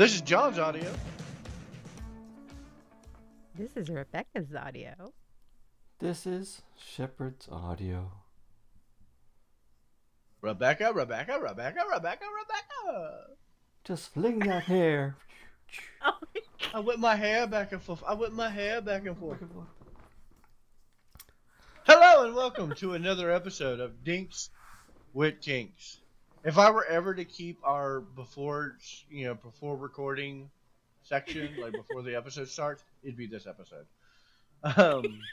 This is John's audio. This is Rebecca's audio. This is Shepherd's audio. Rebecca, Rebecca, Rebecca, Rebecca, Rebecca. Just fling that hair. Oh, I whip my hair back and forth. I whip my hair back and forth. Hello and welcome to another episode of Dinks with Kinks. If I were ever to keep our before, you know, before recording section, like before the episode starts, it'd be this episode. Um,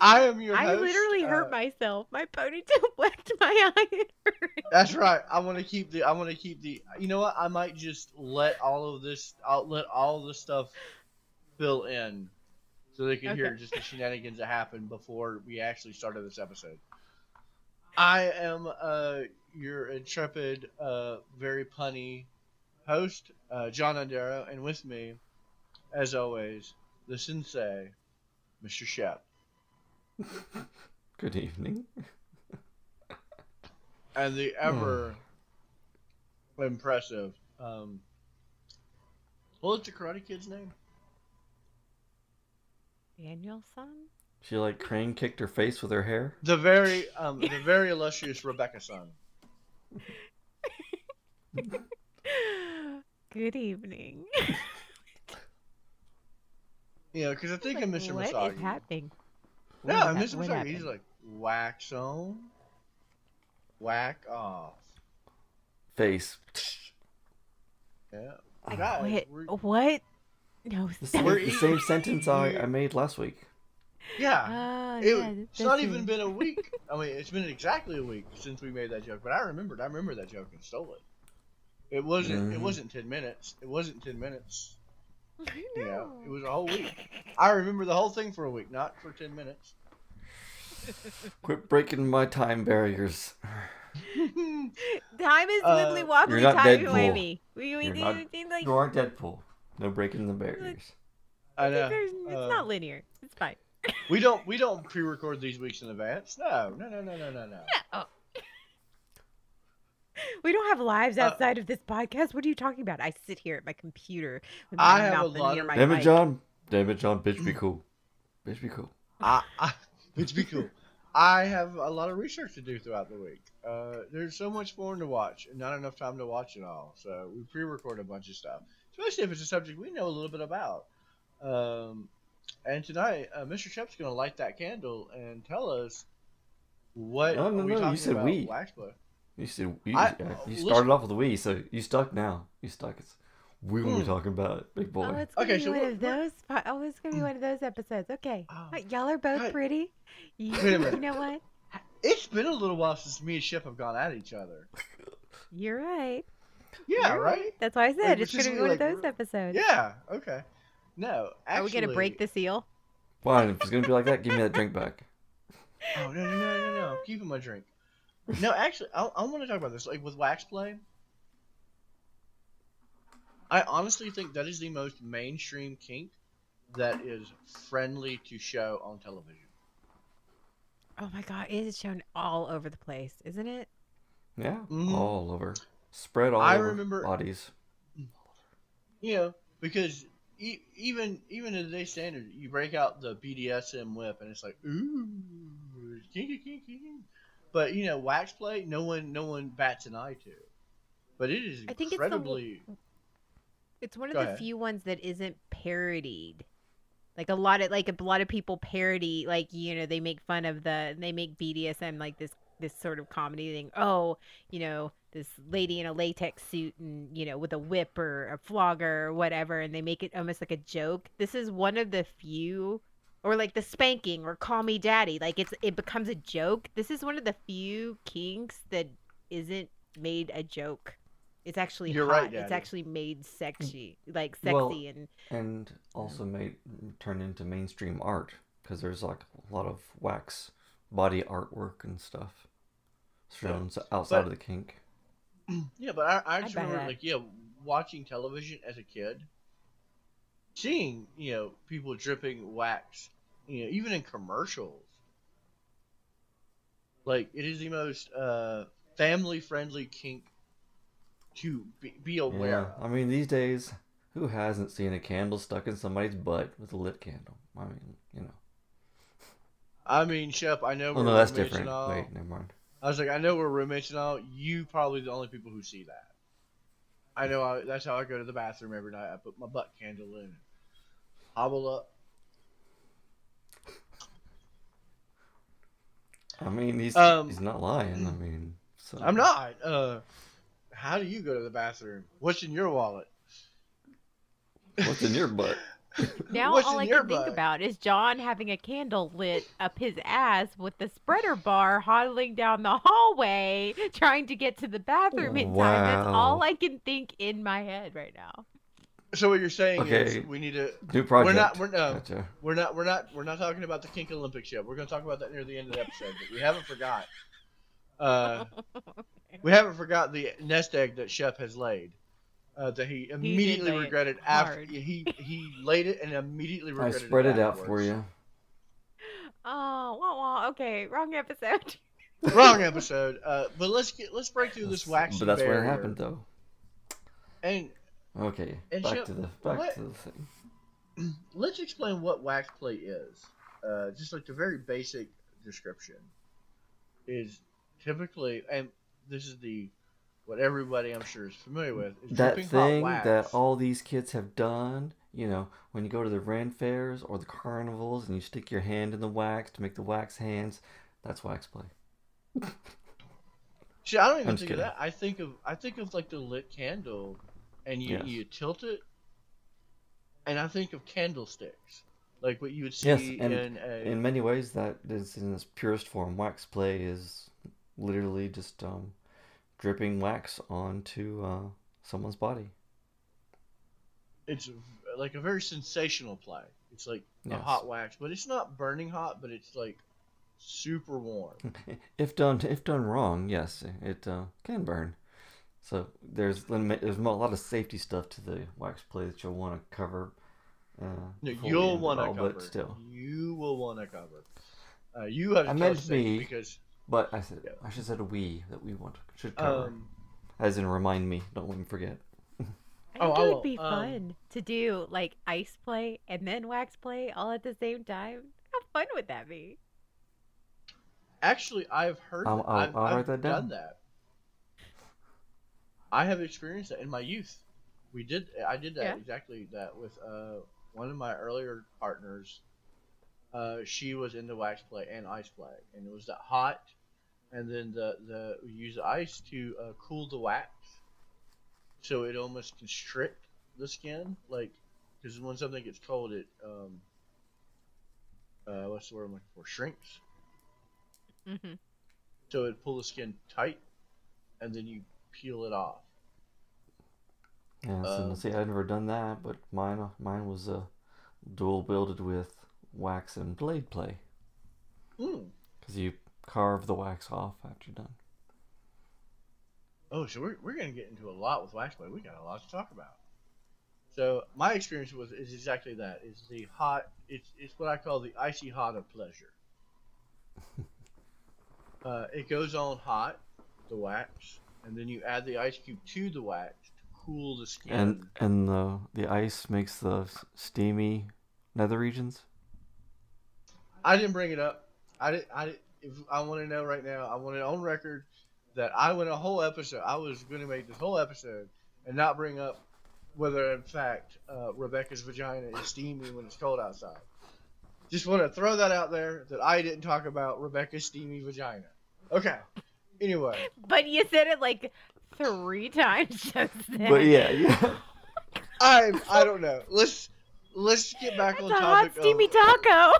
I am your I host. literally hurt uh, myself. My ponytail whacked my eye. That's right. I want to keep the. I want to keep the. You know what? I might just let all of this. I'll let all the stuff fill in, so they can hear just the shenanigans that happened before we actually started this episode. I am uh, your intrepid, uh, very punny host, uh, John Andero, and with me, as always, the sensei, Mr. Shep, Good evening. and the ever impressive. Um, what was the Karate Kid's name? Daniel-san? She like crane kicked her face with her hair. The very, um, the very illustrious Rebecca Sun. Good evening. yeah, because I think of Mr. What is Masagi. happening? No, What Mr. hap- what Masagi. He's like wax on, whack off. Face. Yeah. I Guys, quit. What? No. The same, the same sentence I, I made last week. Yeah. Ah, It, yeah, it's that's not it. even been a week. I mean, it's been exactly a week since we made that joke, but I remembered. I remember that joke and stole it. It wasn't. It Mhm. wasn't ten minutes. It wasn't ten minutes. I You know, it was a whole week. I remember the whole thing for a week, not for ten minutes. Quit breaking my time barriers. Time is Uh, wibbly wobbly You're not Deadpool. We, we You're do not- things like You aren't Deadpool. No breaking the barriers. I know. it's Uh, not linear. It's fine. We don't. We don't pre-record these weeks in advance. No. No. No. No. No. No. No. Oh. We don't have lives Uh, outside of this podcast. What are you talking about? I sit here at my computer with I my have a lot near of- my Damn it, mic. John. Damn it, John. Bitch, be cool. Bitch, be cool. I, I, which be cool. I have a lot of research to do throughout the week. Uh, there's so much porn to watch, and not enough time to watch it all. So we pre-record a bunch of stuff, especially if it's a subject we know a little bit about. Um, and tonight, uh, Mr. Shep's going to light that candle and tell us what No, no, are we no, you talking said about we. wax play. You said you, I- uh, you listen- started off with a we, so you stuck now. You stuck. It's we will be Mm. talking about big boy. Oh, it's gonna Okay, be so one we're- of we're- those. po- Oh, it's gonna be one of those episodes. Okay, Oh. Y'all are both Hey. pretty. You, Wait a you know what? It's been a little while since me and Shep have gone at each other. You're right. Yeah, You're right? That's why I said Like, it's it's gonna be just one of those episodes. Yeah. Okay. No. Actually, Are we gonna break the seal? Fine, if it's gonna be like that, give me that drink back. Oh no no no no no! I'm keeping my drink. No, actually, I, I want to talk about this. Like with wax play, I honestly think that is the most mainstream kink that is friendly to show on television. Oh my god, it is shown all over the place, isn't it? Yeah, Mhm. all over, spread all I over remember- bodies. You know, because e- even even in today's standard, you break out the BDSM whip, and it's like ooh, kinky kinky. But you know, wax play, no one no one bats an eye to. But it is I think it's the incredibly. It's one of Go the ahead. few ones that isn't parodied. Like a lot of like a lot of people parody like you know they make fun of the they make BDSM like this this sort of comedy thing. Oh, you know this lady in a latex suit and you know with a whip or a flogger or whatever, and they make it almost like a joke. This is one of the few, or like the spanking or call me daddy. Like it's it becomes a joke. This is one of the few kinks that isn't made a joke. It's actually You're hot. right, It's actually made sexy, mm. like sexy Well, and and also made turn into mainstream art because there's like a lot of wax body artwork and stuff shown s- outside But- of the kink. Yeah, but I, I just bet. remember, like, yeah, watching television as a kid, seeing, you know, people dripping wax, you know, even in commercials. Like, it is the most uh, family friendly kink to be, be aware Yeah, of. I mean these days, who hasn't seen a candle stuck in somebody's butt with a lit candle? I mean, you know. I mean, Shep, I know Oh we're no, that's different. all. Wait, never mind. I was like, I know we're roommates and all. You probably the only people who see that. I know. I, that's how I go to the bathroom every night. I put my butt candle in, hobble up. I mean, he's Um, he's not lying. I mean, so. I'm not. Uh, how do you go to the bathroom? What's in your wallet? What's in your butt? Now What's all I your can think about is John having a candle lit up his ass with the spreader bar hoddling down the hallway trying to get to the bathroom in time. That's all I can think in my head right now. So what you're saying Okay. is we need to. New project. We're not. We're no. Gotcha. We're not. We're not. We're not talking about the Kink Olympics yet. We're going to talk about that near the end of the episode. But we haven't forgot. Uh, we haven't forgot the nest egg that Shep has laid. Uh, that he immediately lay it regretted after he he laid it and immediately regretted. I spread it out for you. Oh, wah, wah. okay, wrong episode. Wrong episode. Uh, but let's get let's break through this waxy But that's where it happened, though. And Okay, And back Shep, to the back what- to the thing. let's explain what wax play is. Uh, just like the very basic description is typically, and this is the what everybody I'm sure is familiar with. Is That thing that all these kids have done. You know, when you go to the Ren fairs or the carnivals and you stick your hand in the wax to make the wax hands, that's wax play. See, I don't even I'm think of that. I think of I think of like the lit candle, and you Yes. you tilt it, and I think of candlesticks, like what you would see Yes, and in a. In many ways, that is in its purest form. Wax play is literally just um, dripping wax onto uh, someone's body. it's like a very sensational play. It's like a hot wax, but it's not burning hot, but it's like super warm. If done, if done wrong, yes, it uh, can burn. So there's there's a lot of safety stuff to the wax play that you'll want to cover. Uh, No, you'll we end it want to cover. but still. You will want to cover. Uh, you have to I tell meant us me. because But I said Yeah. I should said we that we want should cover, um, as in remind me. Don't let me forget. I Oh, think I it would be um, fun to do like ice play and then wax play all at the same time. How fun would that be? actually, I've heard. I'll, I'll, I've, I'll I've that done down. that. I have experienced that in my youth. We did. I did that Yeah. exactly that with uh, one of my earlier partners. Uh, she was into wax play and ice play, and it was that hot, and then the the we use the ice to uh, cool the wax, so it almost constrict the skin, like because when something gets cold, it um, uh, what's the word I'm looking for? Shrinks. hmm So it pull the skin tight, and then you peel it off. Yeah, so, Um, see, I've never done that, but mine uh, mine was uh, dual builded with wax and blade play Mm. because you carve the wax off after you're done. Oh, so we're, we're gonna get into a lot with wax play. We got a lot to talk about. So my experience was is exactly that. It's the hot. It's it's what I call the icy hot of pleasure. uh, it goes on hot, the wax, and then you add the ice cube to the wax to cool the skin. And and the the ice makes the steamy nether regions. I didn't bring it up. I did. I did, if I want to know right now, I want it on record that I went a whole episode. I was going to make this whole episode and not bring up whether, in fact, uh, Rebecca's vagina is steamy when it's cold outside. Just want to throw that out there that I didn't talk about Rebecca's steamy vagina. Okay. Anyway, But you said it like three times just then. But yeah, yeah. I I don't know. Let's let's get back That's on a hot topic. steamy of, taco.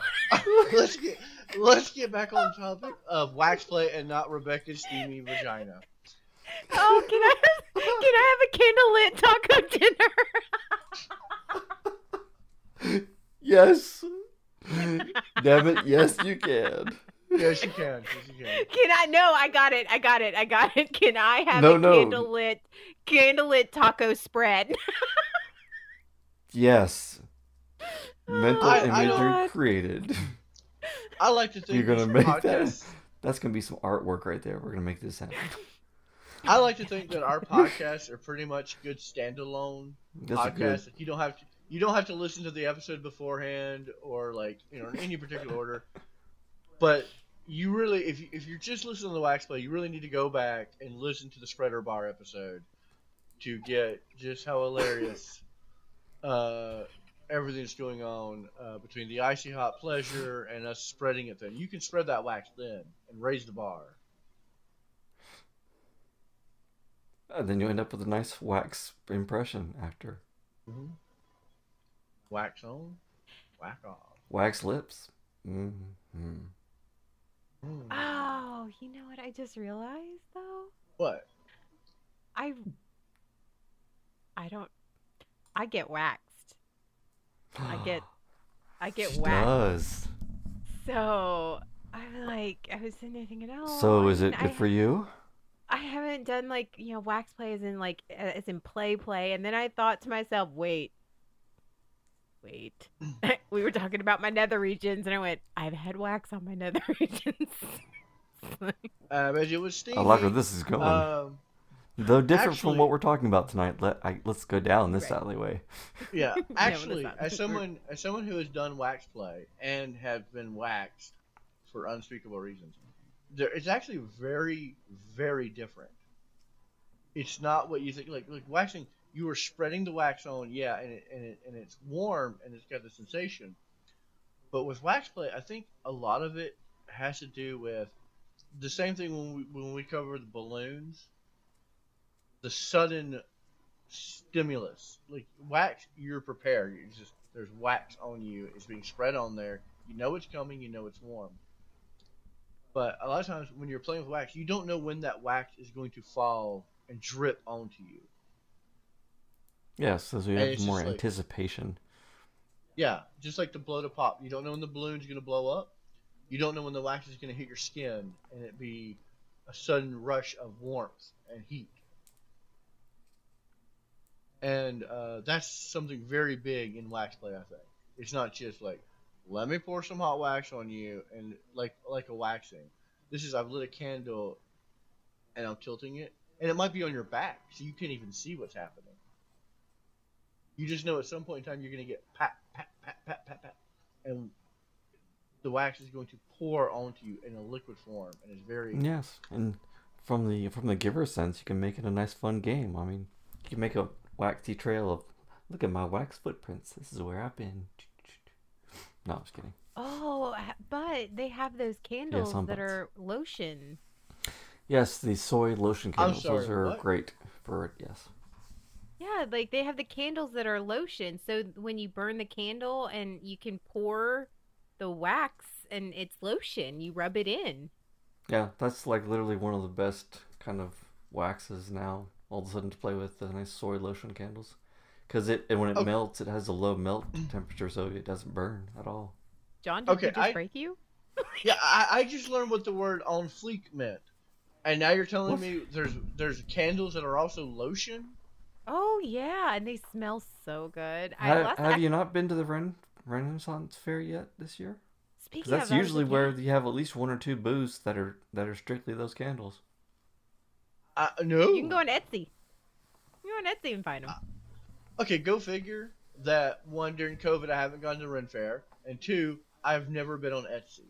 let's get let's get back on topic of wax play and not Rebecca's steamy vagina. Oh, can I have, can I have a candlelit taco dinner? yes. Damn it! Yes, you can. Yes, you can. Yes, you can. Can I? No, I got it. I got it. I got it. Can I have No, a no. candlelit candlelit taco spread? Yes. Mental I- I imagery don't- created. I like to think You're gonna make that? That's gonna be some artwork right there. We're gonna make this happen. I like to think that our podcasts are pretty much good standalone That's podcasts. good. You don't have to you don't have to listen to the episode beforehand or like you know in any particular order. But you really, if you, if you're just listening to the Wax Play, you really need to go back and listen to the Spreader Bar episode to get just how hilarious uh, everything's going on uh, between the icy hot pleasure and us spreading it. Then you can spread that wax then and raise the bar. And then you end up with a nice wax impression after. Mm-hmm. Wax on, whack off. Wax lips. hmm Mm. Oh, you know what I just realized though? What? I I don't I get waxed. I get I get She waxed. does. So I'm like I was sitting there thinking, oh So is it good I, for you? I haven't done like, you know, wax play as in like as in play play and then I thought to myself, wait. Wait. we were talking about my nether regions and I went, I've had wax on my nether regions. I bet it was Steve. I like where this is going. Um, Though different actually- from what we're talking about tonight, let I, let's go down this Right. alleyway. yeah, actually, not. as someone as someone who has done wax play and have been waxed for unspeakable reasons, there it's actually very very different. It's not what you think. Like like waxing, you are spreading the wax on, yeah, and it, and it, and it's warm and it's got the sensation. But with wax play, I think a lot of it has to do with the same thing when we when we cover the balloons. The sudden stimulus. Like wax, you're prepared. You just there's wax on you. It's being spread on there. You know it's coming. You know it's warm. But a lot of times when you're playing with wax, you don't know when that wax is going to fall and drip onto you. Yes, as we And have more just like- anticipation. Yeah, just like the blow to pop. You don't know when the balloon's going to blow up. You don't know when the wax is going to hit your skin and it be a sudden rush of warmth and heat. And uh, that's something very big in wax play, I think. It's not just like, let me pour some hot wax on you and like like a waxing. This is I've lit a candle and I'm tilting it, and it might be on your back, so you can't even see what's happening. You just know at some point in time you're gonna get pat pat pat pat pat pat, and the wax is going to pour onto you in a liquid form, and it's very Yes, and from the from the giver sense, you can make it a nice fun game. I mean, you can make a waxy trail of look at my wax footprints. This is where I've been. No, I'm just kidding. oh, but they have those candles some that are lotion. Yes, the soy lotion I'm candles. Those are what? great for it. Yes. Yeah, like they have the candles that are lotion. So when you burn the candle and you can pour the wax and it's lotion, you rub it in. Yeah, that's like literally one of the best kind of waxes now. All of a sudden to play with the nice soy lotion candles, because it and when it Okay. melts, it has a low melt temperature, so it doesn't burn at all. John, did Okay, just I- break you? Yeah, I, I just learned what the word on fleek meant, and now you're telling What? me there's there's candles that are also lotion. Oh yeah, and they smell so good. I Ha- last, have you not been to the Ren- Renaissance Fair yet this year? Speaking Because that's of, I was usually where at- you have at least one or two booths that are that are strictly those candles. Uh, no. you can go on Etsy. You can go on Etsy and find them. Okay, go figure that one during COVID I haven't gone to Ren Fair, and two I've never been on Etsy.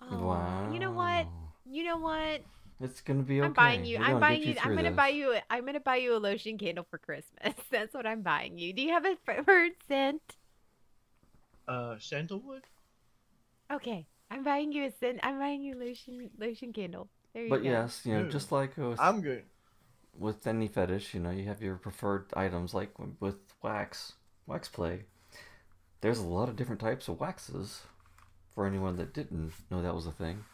oh, wow. you know what? You know what? It's gonna be okay. I'm buying you. We're I'm buying get you. I'm gonna this. buy you. a- I'm gonna buy you a lotion candle for Christmas. That's what I'm buying you. Do you have a preferred scent? Uh, sandalwood. Okay, I'm buying you a scent. I'm buying you lotion lotion candle. There you But go. yes, you know, Ooh. just like with, I'm good. with any fetish, you know, you have your preferred items. Like with wax, wax play. There's a lot of different types of waxes. For anyone that didn't know that was a thing,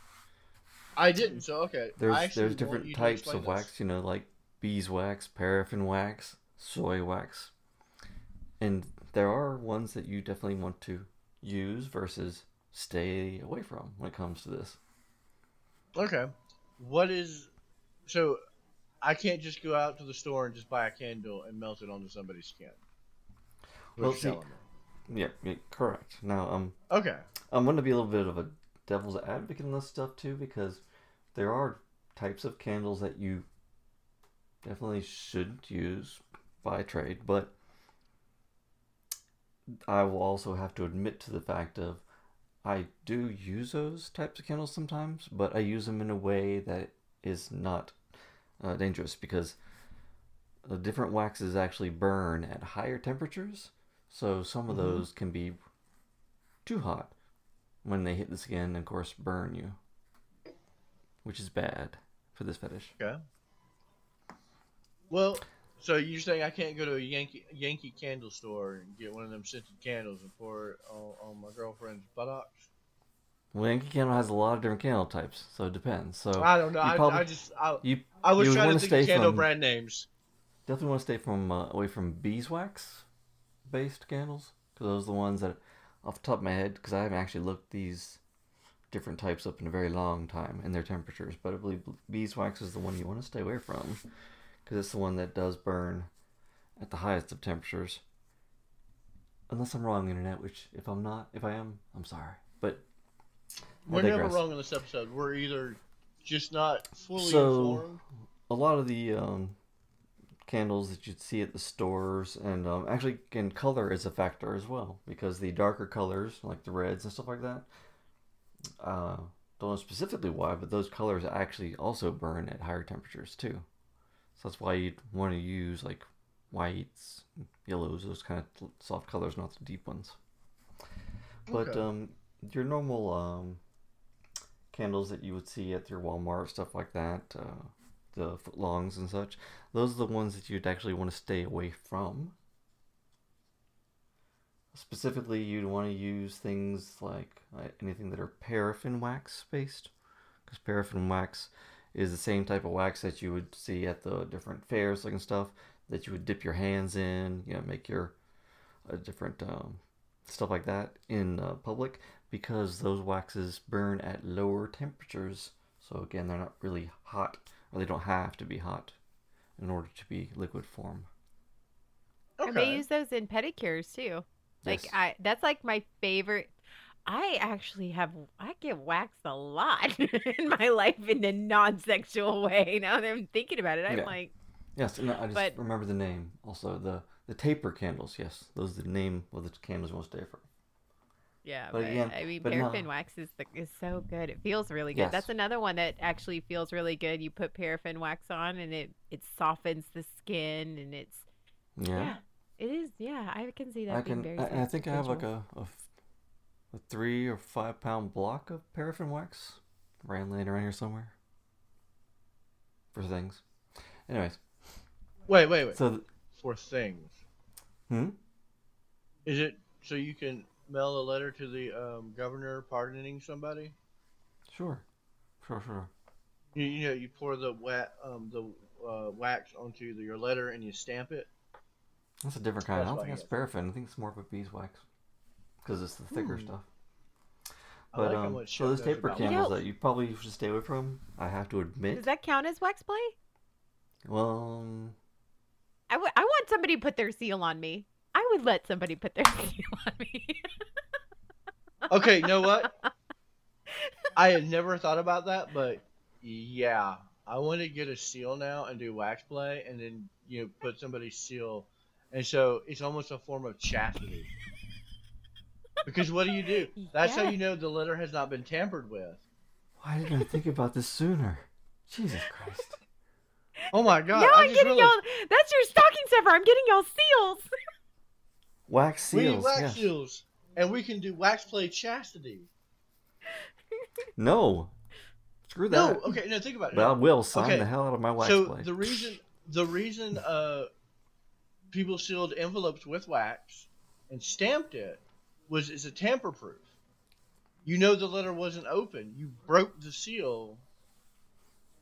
I didn't, so okay. there's there's different types of this. wax. You know, like beeswax, paraffin wax, soy wax, and there are ones that you definitely want to use versus stay away from when it comes to this. Okay. What is so? I can't just go out to the store and just buy a candle and melt it onto somebody's skin. Well, see- Yeah, yeah correct. Now, um, Okay. I'm going to be a little bit of a devil's advocate in this stuff too because there are types of candles that you definitely shouldn't use by trade, but I will also have to admit to the fact of I do use those types of candles sometimes, but I use them in a way that is not uh, dangerous because the different waxes actually burn at higher temperatures, so some of Mhm. those can be too hot when they hit the skin and of course burn you, which is bad for this fetish. Okay. Well, so you're saying I can't go to a Yankee Yankee candle store and get one of them scented candles and pour it on, on my girlfriend's buttocks? Well, Yankee Candle has a lot of different candle types, so it depends. So I don't know. I, probably- I just I, you I was trying to think stay of candle from- brand names. definitely want to stay from uh, away from beeswax based candles because those are the ones that, off the top of my head, because I haven't actually looked these different types up in a very long time and their temperatures, but I believe beeswax is the one you want to stay away from because it's the one that does burn at the highest of temperatures. Unless I'm wrong, internet, which if I'm not, if I am, I'm sorry. But We're never wrong in this episode. We're either just not fully So- informed. a lot of the um, candles that you'd see at the stores, and um, actually, again, color is a factor as well because the darker colors, like the reds and stuff like that, uh, don't know specifically why, but those colors actually also burn at higher temperatures too. So that's why you'd want to use like whites, yellows, those kind of soft colors, not the deep ones. But Okay. um, your normal um, candles that you would see at your Walmart, stuff like that, uh, the footlongs and such, those are the ones that you'd actually want to stay away from. Specifically, you'd want to use things like uh, anything that are paraffin wax based, because paraffin wax is the same type of wax that you would see at the different fairs like and stuff that you would dip your hands in, you know, make your uh, different um, stuff like that in uh, public because those waxes burn at lower temperatures. So again, they're not really hot, or they don't have to be hot in order to be liquid form. And they use those in pedicures too. Like Yes. I that's like my favorite I actually have I get waxed a lot in my life in a non-sexual way. Now that I'm thinking about it, I'm Yeah. like, Yes, and I just But- remember the name. Also, the the taper candles. Yes, those are the name of the candles most want to stay from. yeah. But But, again- I mean, but paraffin no. wax is the, is so good. It feels really good. Yes. That's another one that actually feels really good. You put paraffin wax on, and it it softens the skin, and it's Yeah, yeah, it is. Yeah, I can see that I being can. very. I, I think I have like a, a, a three or five pound block of paraffin wax, ran laying around here somewhere. For things. Anyways, Wait, wait, wait. so th- For things, hmm. is it so you can mail a letter to the um, governor pardoning somebody? Sure, sure, sure. You, you know, you pour the wa- um, the uh, wax onto the, your letter and you stamp it. That's a different kind. I don't think it's paraffin. I think it's more of a beeswax because it's the thicker Hmm. stuff. I But like how um, much so those knows taper about candles know- that you probably should stay away from. I have to admit. Does that count as wax play? Well, um, I would- I want somebody to put their seal on me. I would let somebody put their seal on me. Okay, you know what? I had never thought about that, but yeah, I want to get a seal now and do wax play, and then you know put somebody's seal, and so it's almost a form of chastity. Because what do you do? That's how you know the letter has not been tampered with. why didn't I think about this sooner? Jesus Christ! Oh my god! now I I'm getting realized y'all. That's your stocking stuffer. I'm getting y'all seals. Wax seals. we need seals. wax yes. seals, and we can do wax play chastity. No, screw that. No, okay, no, think about it. But I will sign Okay, the hell out of my wax so play. the reason the reason uh people sealed envelopes with wax and stamped it was it's a tamper proof. You know the letter wasn't open. You broke the seal,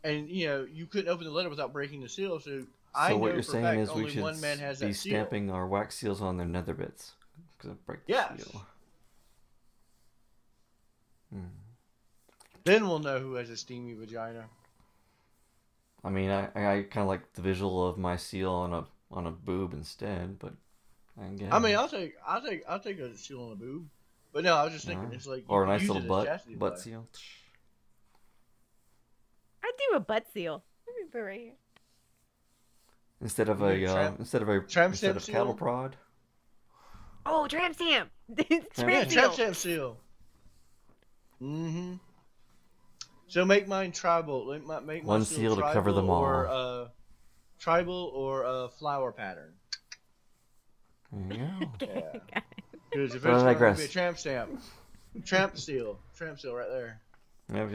and you know you couldn't open the letter without breaking the seal. So, I so know what you're saying fact is we should one man has be that seal. stamping our wax seals on their nether bits because it break the Yes. seal. Hmm. Then we'll know who has a steamy vagina. I mean, I, I kind of like the visual of my seal on a on a boob instead, but I. I mean, I'll take I'll take I'll take a seal on a boob, but no, I was just thinking Yeah. it's like you or a could nice little butt butt play. seal. I'd do a butt seal. Let put it right here. Instead of You a mean uh, instead of a tramp instead stamp of cattle seal? prod. Oh, tramp stamp. tramp Yeah, seal. trap stamp seal. Mm-hmm. So make mine tribal. Make my, make my One seal seal to cover them tribal Or all. uh, tribal or a flower pattern. There you go. Okay, Yeah. Because if it's going to be a digress. tramp stamp, tramp seal, tramp seal right there. Yep,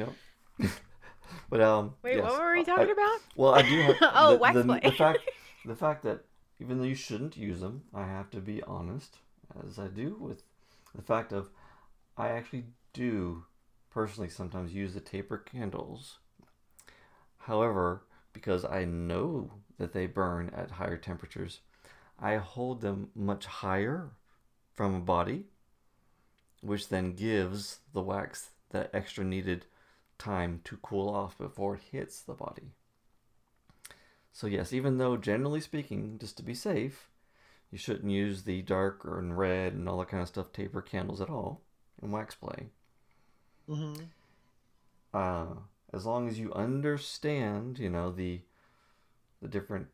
yep. but um. Wait, yes, what were we talking I- about? Well, I do have. Oh, the, wax the, play. the fact, the fact that even though you shouldn't use them, I have to be honest, as I do with the fact of, I actually do personally sometimes use the taper candles. However, because I know that they burn at higher temperatures, I hold them much higher from a body, which then gives the wax that extra needed time to cool off before it hits the body. So yes, even though generally speaking, just to be safe, you shouldn't use the dark or and red and all that kind of stuff taper candles at all in wax play. Mm-hmm. Uh, as long as you understand, you know the the different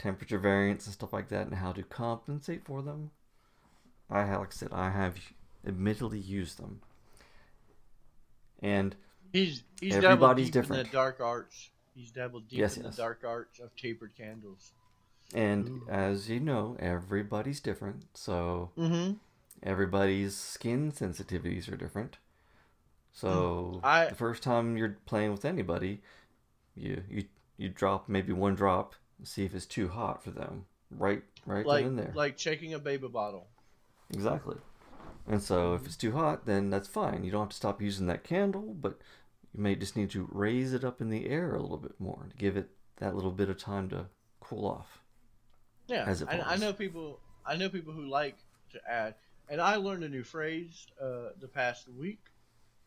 temperature variants and stuff like that, and how to compensate for them. I like I said, I have admittedly used them, and He's he's Everybody's dabbled deep in different. the dark arts. He's dabbled deep Yes, in yes. the dark arts of tapered candles. and Ooh. as you know, everybody's different, so Mm-hmm. everybody's skin sensitivities are different. So I- the first time you're playing with anybody, you you you drop maybe one drop, see if it's too hot for them. Right, right Like and there. like checking a baby bottle. Exactly. And so if it's too hot, then that's fine. You don't have to stop using that candle, but you may just need to raise it up in the air a little bit more to give it that little bit of time to cool off. Yeah, As it I, I know people. I know people who like to add, and I learned a new phrase uh, the past week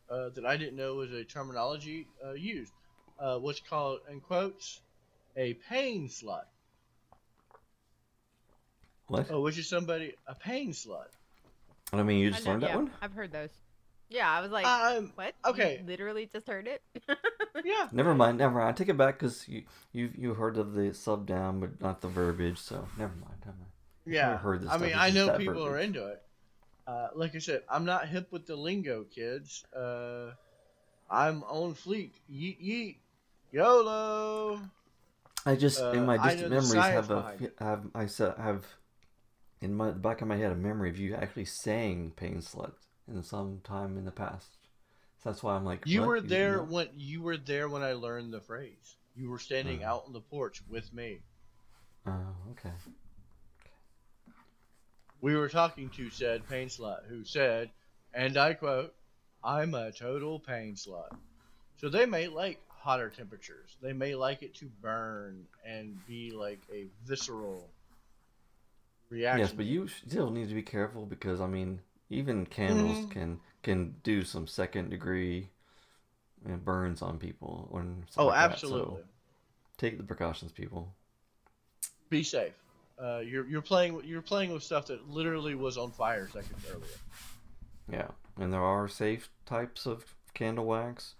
uh, that I didn't know was a terminology uh, used. Uh, what's called, in quotes, a pain slut. What? Oh, which is somebody a pain slut. I mean, you just know- learned that one? I've heard those. Yeah, I was like, Um, what? okay. You literally just heard it. yeah. Never mind, never mind. I take it back because you you you heard of the sub down, but not the verbiage. So never mind. Never mind. Yeah, heard this I stuff, mean, it's I know that people are into it. Uh, like I said, I'm not hip with the lingo, kids. Uh, I'm on fleek. Yeet yeet, YOLO. I just Uh, in my distant memories have a have I have in my the back of my head a memory of you actually saying "pain slut" in some time in the past. So that's why I'm like, You what? were didn't there when you were there when I learned the phrase. You were standing Uh. out on the porch with me. Oh, okay. We were talking to said pain slut who said, and I quote, "I'm a total pain slut." So they may like hotter temperatures. They may like it to burn and be like a visceral reaction. Yes, but you still need to be careful because I mean, even candles Mhm. can can do some second degree burns on people or Oh, like absolutely. so take the precautions, people. Be safe. Uh, you're you're playing you're playing with stuff that literally was on fire seconds earlier. Yeah, and there are safe types of candle wax.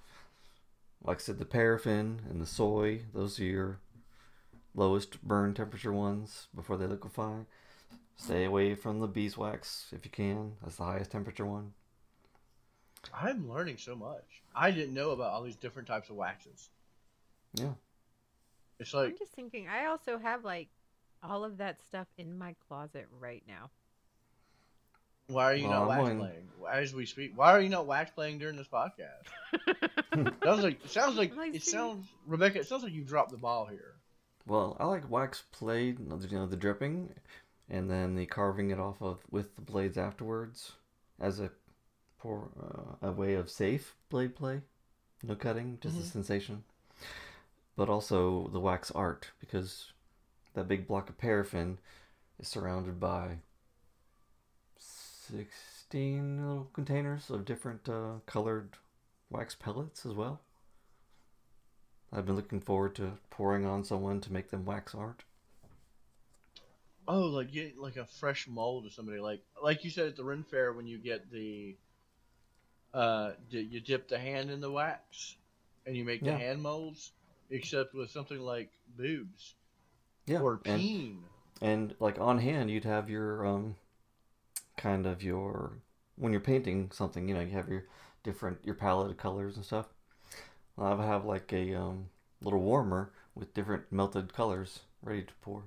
Like I said, the paraffin and the soy; those are your lowest burn temperature ones before they liquefy. Stay away from the beeswax if you can. That's the highest temperature one. I'm learning so much. I didn't know about all these different types of waxes. Yeah. It's like I'm just thinking. I also have like all of that stuff in my closet right now. Why are you Well, not wax I'm going- playing as we speak? Why are you not wax playing during this podcast? sounds like it sounds like it see? sounds Rebecca. It sounds like you dropped the ball here. Well, I like wax played, you know, the dripping, and then the carving it off of with the blades afterwards, as a pour, uh, a way of safe blade play, no cutting, just Mhm. a sensation. But also the wax art because that big block of paraffin is surrounded by sixteen little containers of different uh, colored wax pellets as well. I've been looking forward to pouring on someone to make them wax art. Oh, like get like a fresh mold of somebody, like like you said at the Ren Fair when you get the, uh, you dip the hand in the wax, and you make Yeah. the hand molds. except with something like boobs Yeah, or and peen. and like on hand, you'd have your um, kind of your when you're painting something, you know, you have your different your palette of colors and stuff. I would have like a um little warmer with different melted colors ready to pour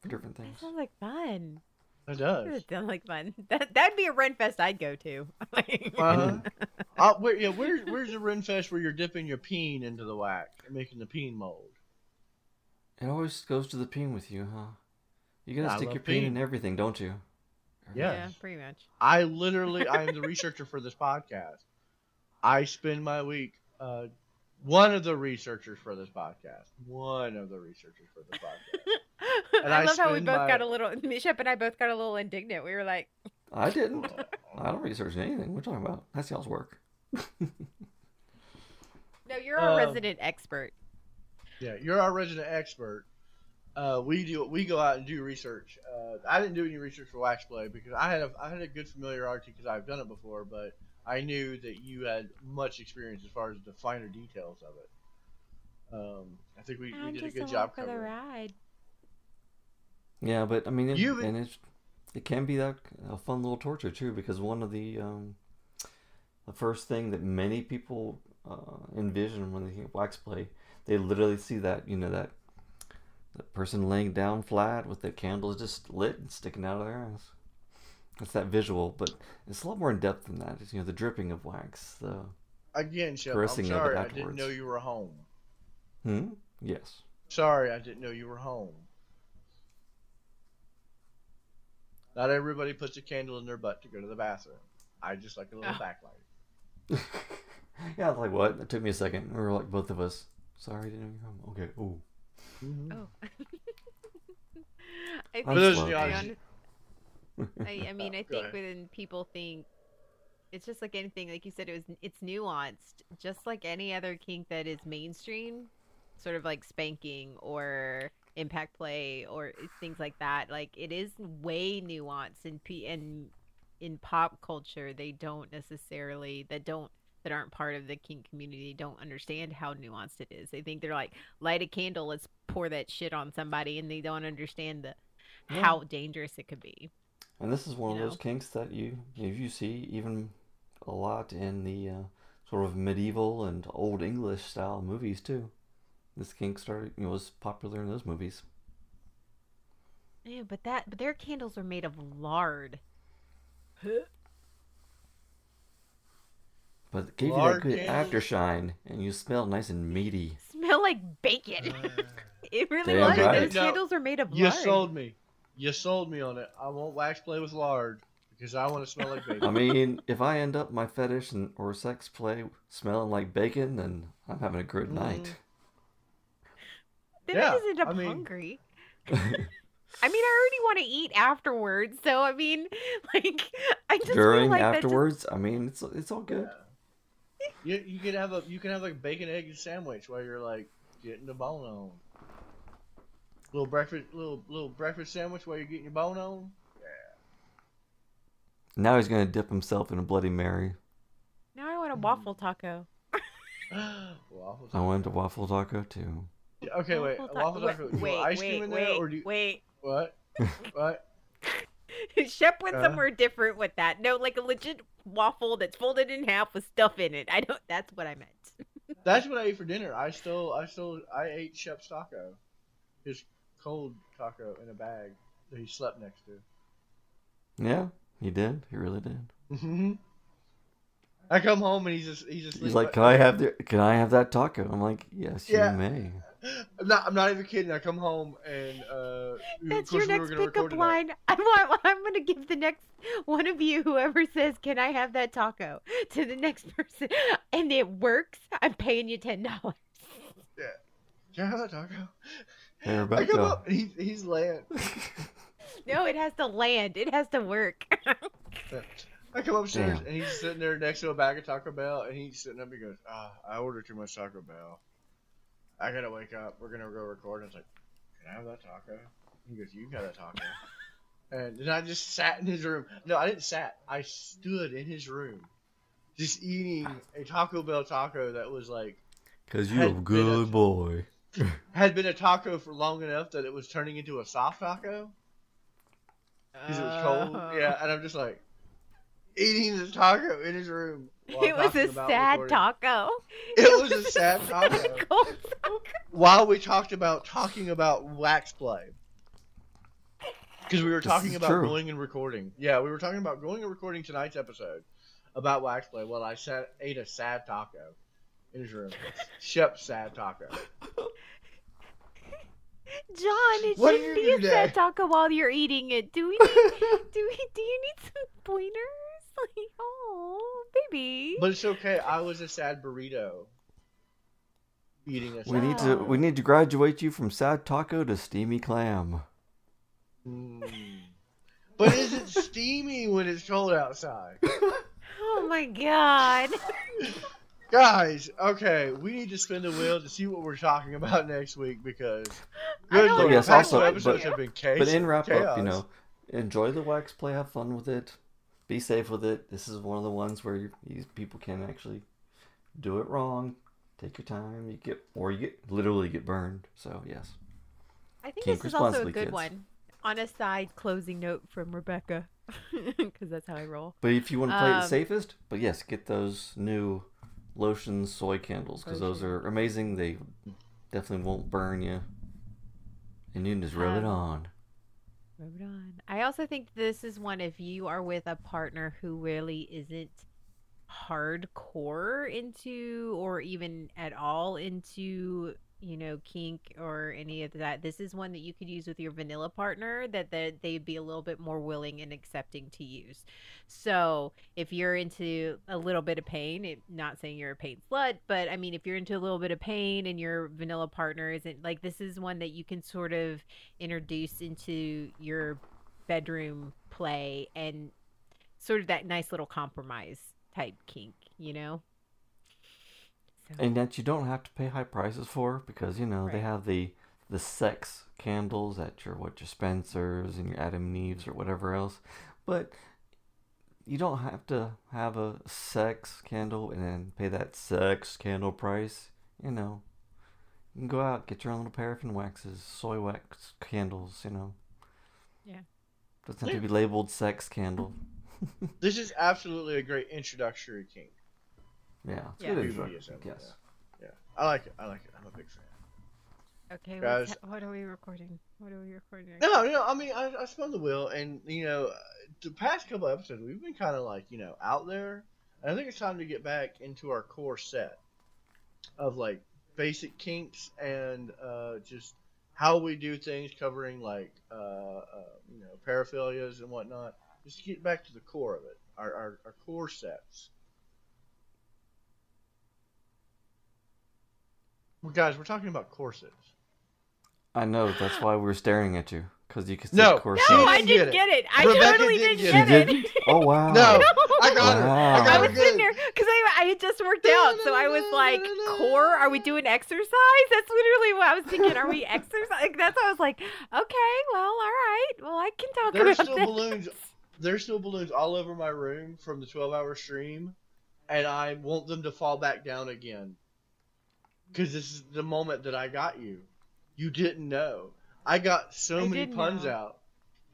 for different things. That things. sounds like fun. It That does. sounds like fun. That that'd be a Ren Fest I'd go to. Uh-huh. uh, where, yeah, where's where's the Ren Fest where you're dipping your peen into the wax and making the peen mold? It always goes to the peen with you, huh? You gotta I stick your peen in everything, don't you? Yeah. yeah, pretty much. I literally, I am the researcher for this podcast. I spend my week, uh, one of the researchers for this podcast, one of the researchers for this podcast. And I I love how we both my- got a little. Mishap and I both got a little indignant. We were like, I didn't. I don't research anything. What are talking about? That's y'all's work. "No, you're Um, a resident expert." Yeah, you're our resident expert. Uh, we do we go out and do research. Uh, I didn't do any research for wax play because I had a I had a good familiarity because I've done it before, but I knew that you had much experience as far as the finer details of it. Um, I think we, we did a just good along job for the covering. it. ride. Yeah, but I mean, it, You've- and it's it can be that a fun little torture too, because one of the um, the first thing that many people uh, envision when they think of wax play, they literally see that you know that that person laying down flat with the candles just lit and sticking out of their ass. That's that visual, but it's a lot more in depth than that. It's you know the dripping of wax. The Again, Shep, I'm Caressing of it sorry I didn't know you were home. hmm yes, Sorry, I didn't know you were home. Not everybody puts a candle in their butt to go to the bathroom. I just like a little Oh. backlight. yeah. I was like what? It took me a second. We were like both of us. Sorry, I didn't know you were home. Okay. Ooh. Mm-hmm. Oh. I think I'm For those slow. of you I, I, I mean, I think when people think it's just like anything, like you said, it was it's nuanced, just like any other kink that is mainstream, sort of like spanking or impact play or things like that. Like it is way nuanced in p and in pop culture, they don't necessarily that don't that aren't part of the kink community don't understand how nuanced it is. They think they're like light a candle, let's pour that shit on somebody, and they don't understand the Yeah. how dangerous it could be. And this is one you of those kinks that you you, you see even a lot in the uh, sort of medieval and old English style movies too. This kink started you know, was popular in those movies. Yeah, but that but their candles are made of lard. But it gave you Lard that good candles? aftershine and you smell nice and meaty. Smell like bacon. Uh, it really Damn was. right. Those No, candles are made of You lard. sold me. You sold me on it. I won't wax play with lard because I want to smell like bacon. I mean, if I end up my fetish and, or sex play smelling like bacon, then I'm having a good night. Mm. Then Yeah, I just end up I mean- hungry. I mean, I already want to eat afterwards, so I mean, like, I just feel During, like that just- afterwards, I mean, it's it's all good. You, you can have a you can have like a bacon egg sandwich while you're like getting the bone on. Little breakfast, little little breakfast sandwich while you're getting your bone on. Yeah. Now he's gonna dip himself in a Bloody Mary. now I want a waffle taco. Waffle I wanted a waffle taco too. taco. Okay, wait. Waffle Waffle taco- taco. Do you Wait, want ice wait, cream in wait, there, or do you, wait. what? What? Shep went Uh. somewhere different with that. No, like a legit waffle that's folded in half with stuff in it. I don't. That's what I meant. That's what I ate for dinner. I stole, I stole, I ate Shep's taco, his cold taco in a bag that he slept next to. Yeah, he did. He really did. hmm I come home and he's just, he's just. He's asleep. like, "Can I have the? Can I have that taco?" I'm like, "Yes, Yeah. you may." I'm not, I'm not even kidding. I come home and uh, we- That's your next gonna pickup line. I want. I'm gonna give the next one of you, whoever says, "Can I have that taco?" to the next person, and it works. I'm paying you ten dollars. Yeah. Can I have that taco? Hey, I come up and he's, he's laying. No, it has to land. It has to work. I come upstairs Damn. and he's sitting there next to a bag of Taco Bell and he's sitting up. And he goes, "Ah, I ordered too much Taco Bell. I gotta wake up. We're gonna go record." And I was like, "Can I have that taco?" He goes, "You got that taco." and then I just sat in his room. No, I didn't sat. I stood in his room, just eating a Taco Bell taco that was like Cause you're a good a- boy. had been a taco for long enough that it was turning into a soft taco because it was cold. Oh. Yeah, and I'm just like eating the taco in his room. It was a sad recording. taco. It was a sad taco. taco. While we talked about talking about wax play. Because we were This talking about true. going and recording. Yeah, we were talking about going and recording tonight's episode about wax play while I sat ate a sad taco in his room. Shep sad taco. John, it What shouldn't be you a do sad taco while you're eating it. Do we need, do we do you need some pointers? Like, oh, baby. But it's okay. I was a sad burrito. Eating a sad We need to we need to graduate you from sad taco to steamy clam. Mm. But is it steamy when it's cold outside? oh my god. Guys, okay, we need to spin the wheel to see what we're talking about next week because I good don't lord, Yes, the also, episodes but- have been chaos. But in wrap up, you know, enjoy the wax play, have fun with it, be safe with it. This is one of the ones where you, these people can actually do it wrong. Take your time. You get or you get literally get burned. So yes, I think Kink this is also a good kids. one. On a side closing note from Rebecca, because that's how I roll. but if you want to play Um, it safest, but yes, get those new lotion soy candles because those are amazing. They definitely won't burn you, and you can just rub it Um, on. On. I also think this is one if you are with a partner who really isn't hardcore into or even at all into you know kink or any of that this is one that you could use with your vanilla partner that, that they'd be a little bit more willing and accepting to use so if you're into a little bit of pain it, not saying you're a pain slut but i mean if you're into a little bit of pain and your vanilla partner isn't like this is one that you can sort of introduce into your bedroom play and sort of that nice little compromise type kink, you know? So, and that you don't have to pay high prices for because you know they have the the sex candles at your what your Spencers and your Adam and Eves or whatever else, but you don't have to have a sex candle and then pay that sex candle price. You know, you can go out get your own little paraffin waxes, soy wax candles. You know, Yeah. doesn't have to be labeled sex candle. this is absolutely a great introductory kink. Yeah, it's Yeah. good BDSM, intro. Yes. Yeah, I like it. I like it. I'm a big fan. okay, guys- what's, what are we recording? What are we recording? No, no. I mean, I, I spun the wheel, and you know, the past couple episodes we've been kind of like you know out there, and I think it's time to get back into our core set of like basic kinks and uh, just how we do things, covering like uh, uh, you know paraphilias and whatnot. Just to get back to the core of it, our our, our core sets. Well, guys, we're talking about corsets. I know that's why we're staring at you because you can see No, corset. no, She I didn't didn't get get it. it. I Rebecca totally didn't didn't get get it. it. Didn't? Oh wow. No, I got her. Wow. I I got was her sitting good. there because I, I had just worked out, so I was like, "Core? Are we doing exercise?" That's literally what I was thinking. Are we exercise? Like, that's what I was like. Okay, well, all right. Well, I can talk about it. There's about still this. balloons. There's still balloons all over my room from the 12-hour stream, and I want them to fall back down again. Because this is the moment that I got you. You didn't know. I got so I many puns know. out.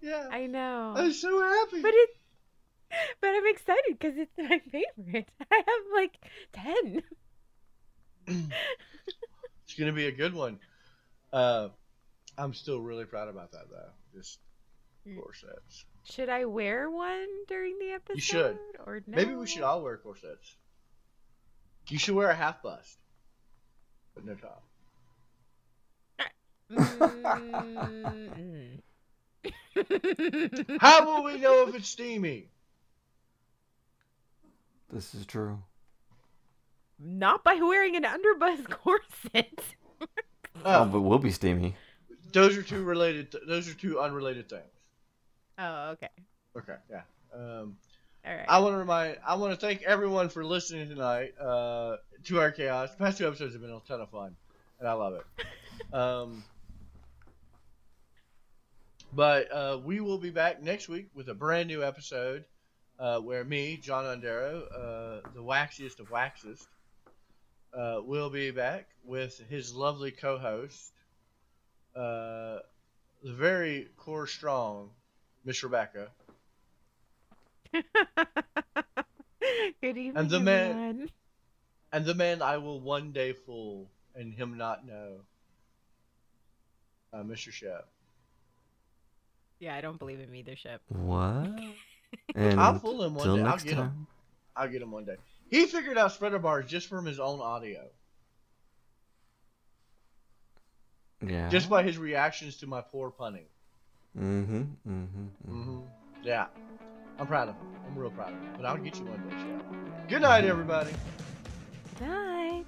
Yeah, I know, I'm so happy. but it. But I'm excited because it's my favorite. I have like ten. it's gonna be a good one. Uh, I'm still really proud about that though. Just Mm. corsets. Should I wear one during the episode? You should. Or no? Maybe we should all wear corsets. You should wear a half bust, but no top. Mm. How will we know if it's steamy? This is true. Not by wearing an underbust corset. Oh, Oh, but we'll be steamy. those are two related. those are two unrelated things. Oh, okay. Okay, yeah. Um, All right. I want to remind. I want to thank everyone for listening tonight uh, to our chaos. The past two episodes have been a ton of fun, and I love it. Um, but uh, we will be back next week with a brand new episode uh, where me, John Undero, uh, the waxiest of waxes, uh, will be back with his lovely co-host, uh, the very core strong, Miss Rebecca. Good evening, And the man- everyone. And the man I will one day fool and him not know. Uh, Mr. Shep. Yeah, I don't believe in either ship. What? And I'll fool him one till day. I'll next get him. time. I'll get him one day. He figured out spreader bars just from his own audio. Yeah. Just by his reactions to my poor punning. Mm-hmm. Mm-hmm. mm-hmm. hmm Yeah. I'm proud of him. I'm real proud of him. But I'll get you one day, Shep. Good night, everybody. Bye.